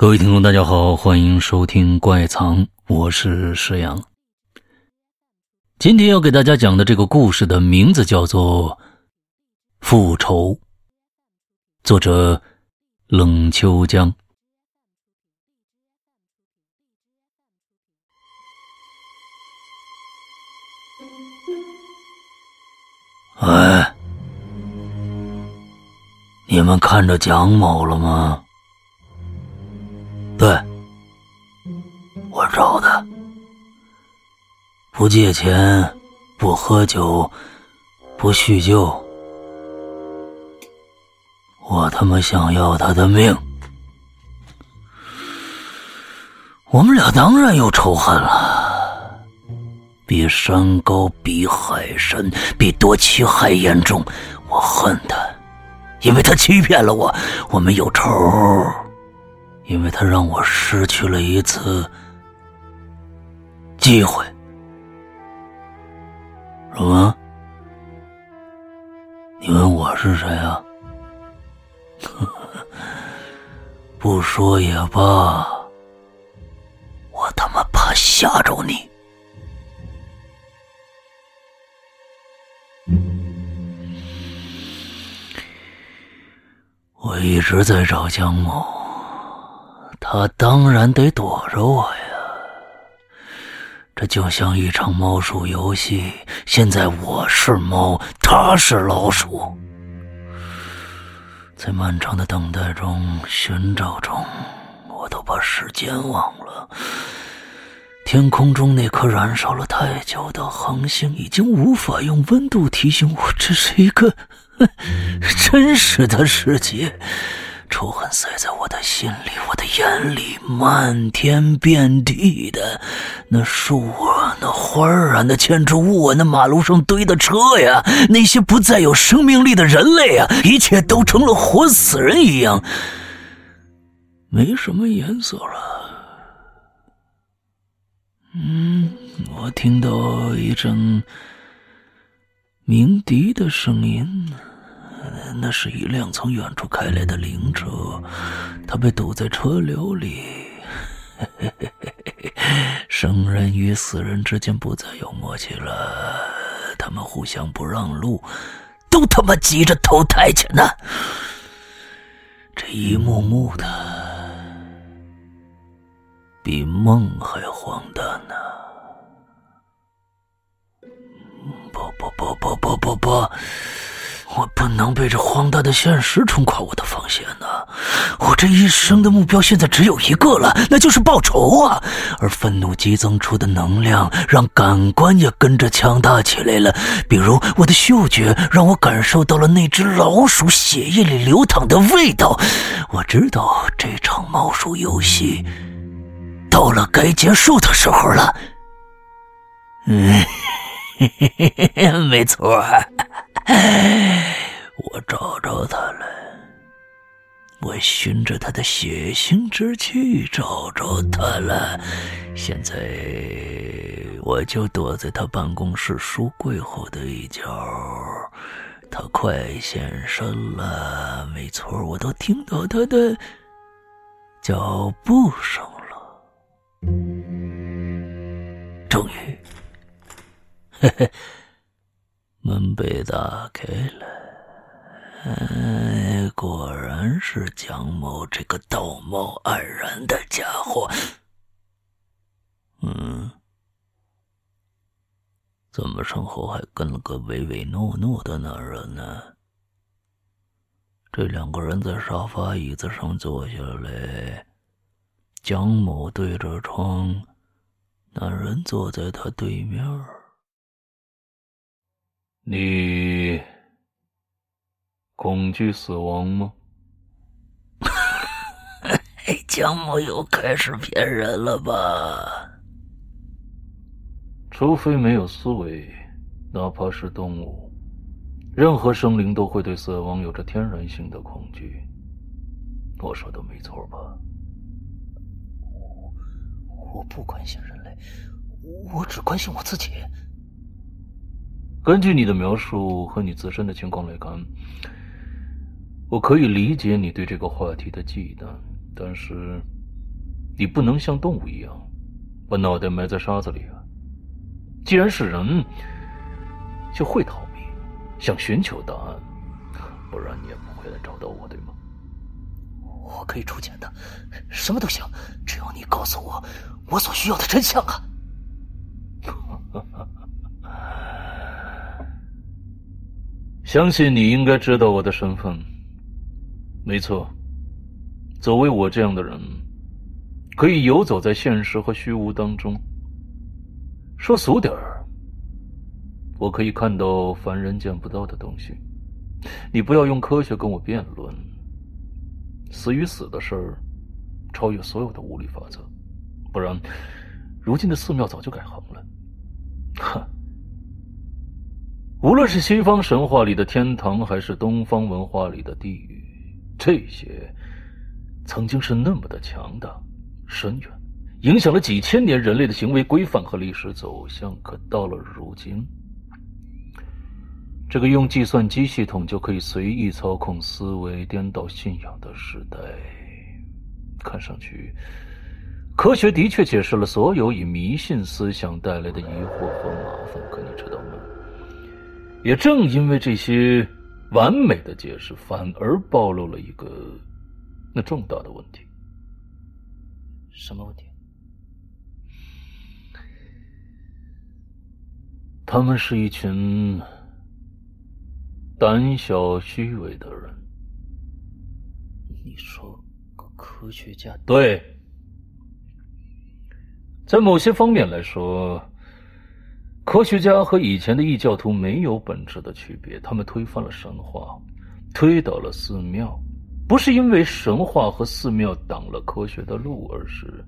各位听众，大家好，欢迎收听《怪藏》，我是石阳。今天要给大家讲的这个故事的名字叫做《复仇》，作者冷秋江。哎，你们看着蒋某了吗？不借钱，不喝酒，不酗酒，我他妈想要他的命。我们俩当然有仇恨了，比山高，比海深，比夺妻还严重。我恨他，因为他欺骗了我。我们有仇。因为他让我失去了一次机会，什么？你问我是谁啊？不说也罢，我他妈怕吓着你。我一直在找江某。他当然得躲着我呀！这就像一场猫鼠游戏，现在我是猫，他是老鼠。在漫长的等待中、寻找中，我都把时间忘了。天空中那颗燃烧了太久的恒星，已经无法用温度提醒我，这是一个 真实的世界。仇恨塞在我的心里，我的眼里，漫天遍地的那树啊，那花儿啊，那建筑物啊，那马路上堆的车呀，那些不再有生命力的人类啊，一切都成了活死人一样，没什么颜色了。嗯，我听到一阵鸣笛的声音。那是一辆从远处开来的灵车，他被堵在车流里。生人与死人之间不再有默契了，他们互相不让路，都他妈急着投胎去呢。这一幕幕的，比梦还荒诞呢。不不不不不不不。我不能被这荒诞的现实冲垮我的防线呢！我这一生的目标现在只有一个了，那就是报仇啊！而愤怒激增出的能量，让感官也跟着强大起来了。比如我的嗅觉，让我感受到了那只老鼠血液里流淌的味道。我知道这场猫鼠游戏到了该结束的时候了。嗯，没错。我循着他的血腥之气找着他了。现在我就躲在他办公室书柜后的一角，他快现身了。没错，我都听到他的脚步声了。终于，嘿嘿。门被打开了，哎，果然是蒋某这个道貌岸然的家伙。嗯，怎么身后还跟了个唯唯诺诺的男人呢？这两个人在沙发椅子上坐下来，蒋某对着窗，男人坐在他对面。你恐惧死亡吗？江某又开始骗人了吧？除非没有思维，哪怕是动物，任何生灵都会对死亡有着天然性的恐惧。我说的没错吧？我我不关心人类，我只关心我自己。根据你的描述和你自身的情况来看，我可以理解你对这个话题的忌惮，但是你不能像动物一样，把脑袋埋在沙子里啊！既然是人，就会逃避，想寻求答案，不然你也不会来找到我，对吗？我可以出钱的，什么都行，只要你告诉我我所需要的真相啊！相信你应该知道我的身份。没错，作为我这样的人。可以游走在现实和虚无当中。说俗点儿，我可以看到凡人见不到的东西。你不要用科学跟我辩论。死与死的事儿，超越所有的物理法则。不然，如今的寺庙早就改行了。哼！无论是西方神话里的天堂，还是东方文化里的地狱，这些曾经是那么的强大。深远，影响了几千年人类的行为规范和历史走向。可到了如今，这个用计算机系统就可以随意操控思维、颠倒信仰的时代，看上去，科学的确解释了所有以迷信思想带来的疑惑和麻烦。可你知道吗？也正因为这些完美的解释，反而暴露了一个那重大的问题。什么问题？他们是一群胆小虚伪的人。你说科学家？对，在某些方面来说，科学家和以前的异教徒没有本质的区别。他们推翻了神话，推倒了寺庙。不是因为神话和寺庙挡了科学的路，而是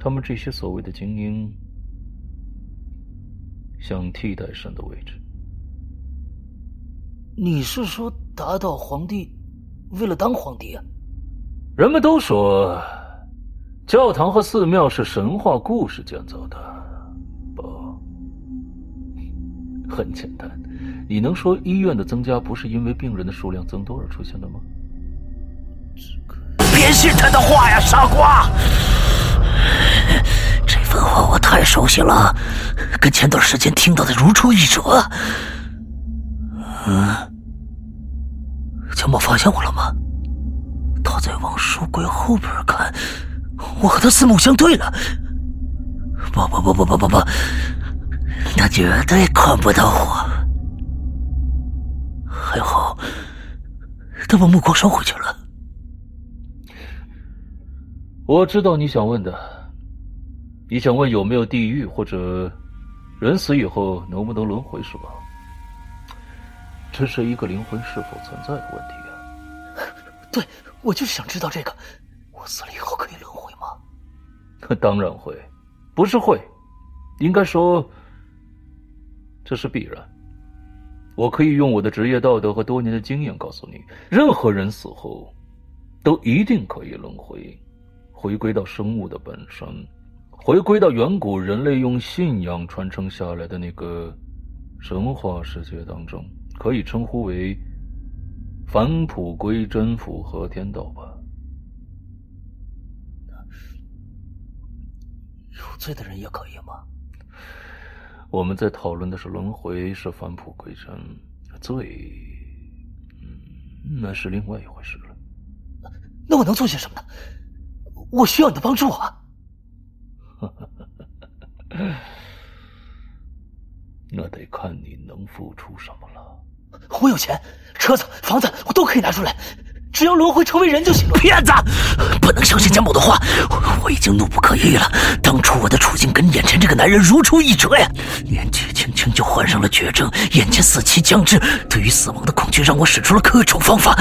他们这些所谓的精英想替代神的位置。你是说打倒皇帝为了当皇帝啊？人们都说教堂和寺庙是神话故事建造的，很简单。你能说医院的增加不是因为病人的数量增多而出现的吗？别信他的话呀，傻瓜！这番话我太熟悉了，跟前段时间听到的如出一辙。嗯，江某发现我了吗？他在往书柜后边看，我和他四目相对了。不不不不不不不，他绝对看不到我。还好，他把目光收回去了。我知道你想问的，你想问有没有地狱，或者人死以后能不能轮回，是吧？这是一个灵魂是否存在的问题啊。对，我就是想知道这个。我死了以后可以轮回吗？当然会，不是会，应该说这是必然。我可以用我的职业道德和多年的经验告诉你：任何人死后，都一定可以轮回，回归到生物的本身，回归到远古人类用信仰传承下来的那个神话世界当中，可以称呼为返璞归真、符合天道吧。有罪的人也可以吗？我们在讨论的是轮回，是返璞归真，罪，嗯，那是另外一回事了。那我能做些什么呢？我需要你的帮助啊！那得看你能付出什么了。我有钱，车子、房子，我都可以拿出来。只要轮回成为人就行了。骗子，不能相信江某的话。我已经怒不可遏了。当初我的处境跟眼前这个男人如出一辙呀！年纪轻轻就患上了绝症，眼见死期将至，对于死亡的恐惧让我使出了各种方法。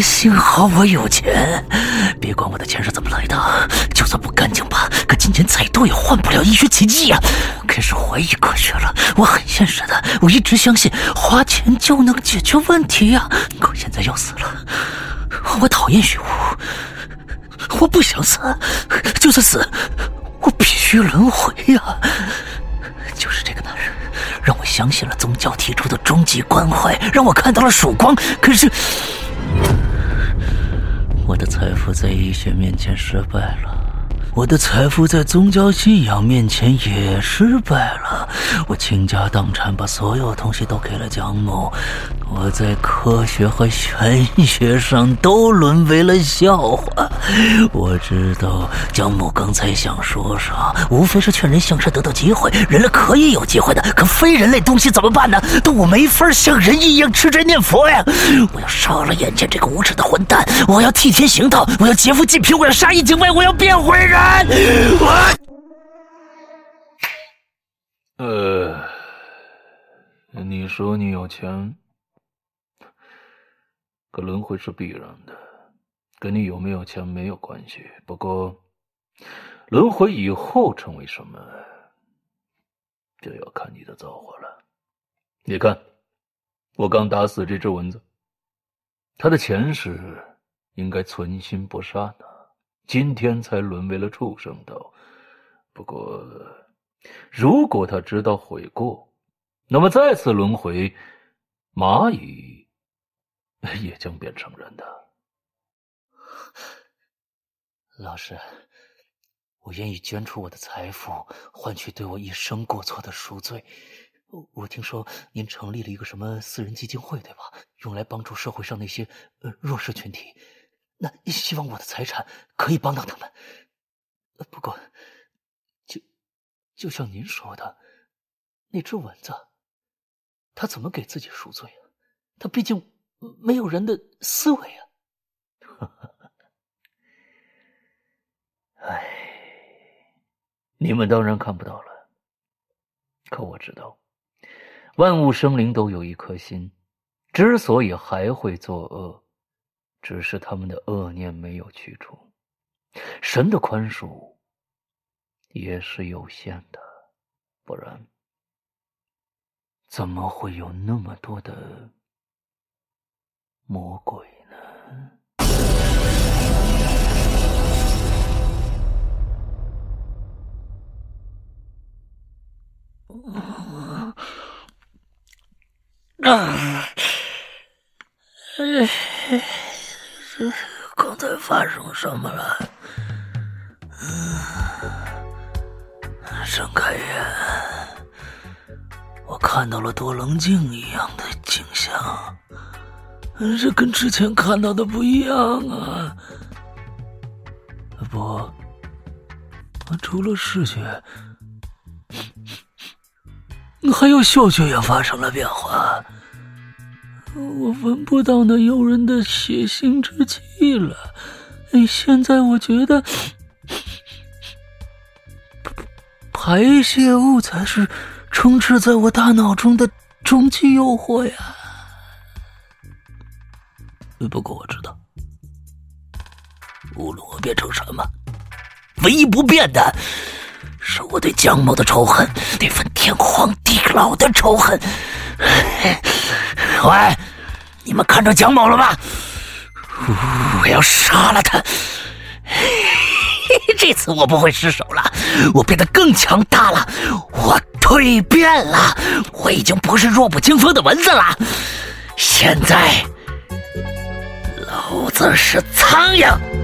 幸好我有钱，别管我的钱是怎么来的，就算不干净吧，可金钱再多也换不了医学奇迹呀！开始怀疑科学了。我很现实的，我一直相信花钱就能解决问题呀。可现在要死了，我讨厌虚无，我不想死，就算死，我必须轮回呀！就是这个男人，让我相信了宗教提出的终极关怀，让我看到了曙光。可是。我的财富在医学面前失败了。我的财富在宗教信仰面前也失败了，我倾家荡产把所有东西都给了蒋某，我在科学和玄学上都沦为了笑话。我知道江某刚才想说啥，无非是劝人向善得到机会，人类可以有机会的，可非人类东西怎么办呢？但我没法像人一样吃斋念佛呀！我要杀了眼前这个无耻的混蛋，我要替天行道，我要劫富济贫，我要杀一儆百，我要变回人。我，呃，你说你有钱，可轮回是必然的，跟你有没有钱没有关系。不过，轮回以后成为什么，就要看你的造化了。你看，我刚打死这只蚊子，他的前世应该存心不杀呢。今天才沦为了畜生道，不过，如果他知道悔过，那么再次轮回，蚂蚁 也将变成人的。老师，我愿意捐出我的财富，换取对我一生过错的赎罪。我听说您成立了一个什么私人基金会，对吧？用来帮助社会上那些呃弱势群体。那希望我的财产可以帮到他们。不过，就就像您说的，那只蚊子，它怎么给自己赎罪啊？它毕竟没有人的思维啊！唉，你们当然看不到了，可我知道，万物生灵都有一颗心，之所以还会作恶。只是他们的恶念没有去除，神的宽恕也是有限的，不然怎么会有那么多的魔鬼呢？啊！刚才发生什么了？睁开眼，我看到了多棱镜一样的景象，这跟之前看到的不一样啊！不，除了视觉，还有嗅觉也发生了变化。我闻不到那诱人的血腥之气了。现在我觉得，排泄物才是充斥在我大脑中的终极诱惑呀。不过我知道，无论我变成什么，唯一不变的是我对江某的仇恨，那份天荒地老的仇恨。喂，你们看着蒋某了吗？我要杀了他！这次我不会失手了，我变得更强大了，我蜕变了，我已经不是弱不禁风的蚊子了，现在老子是苍蝇。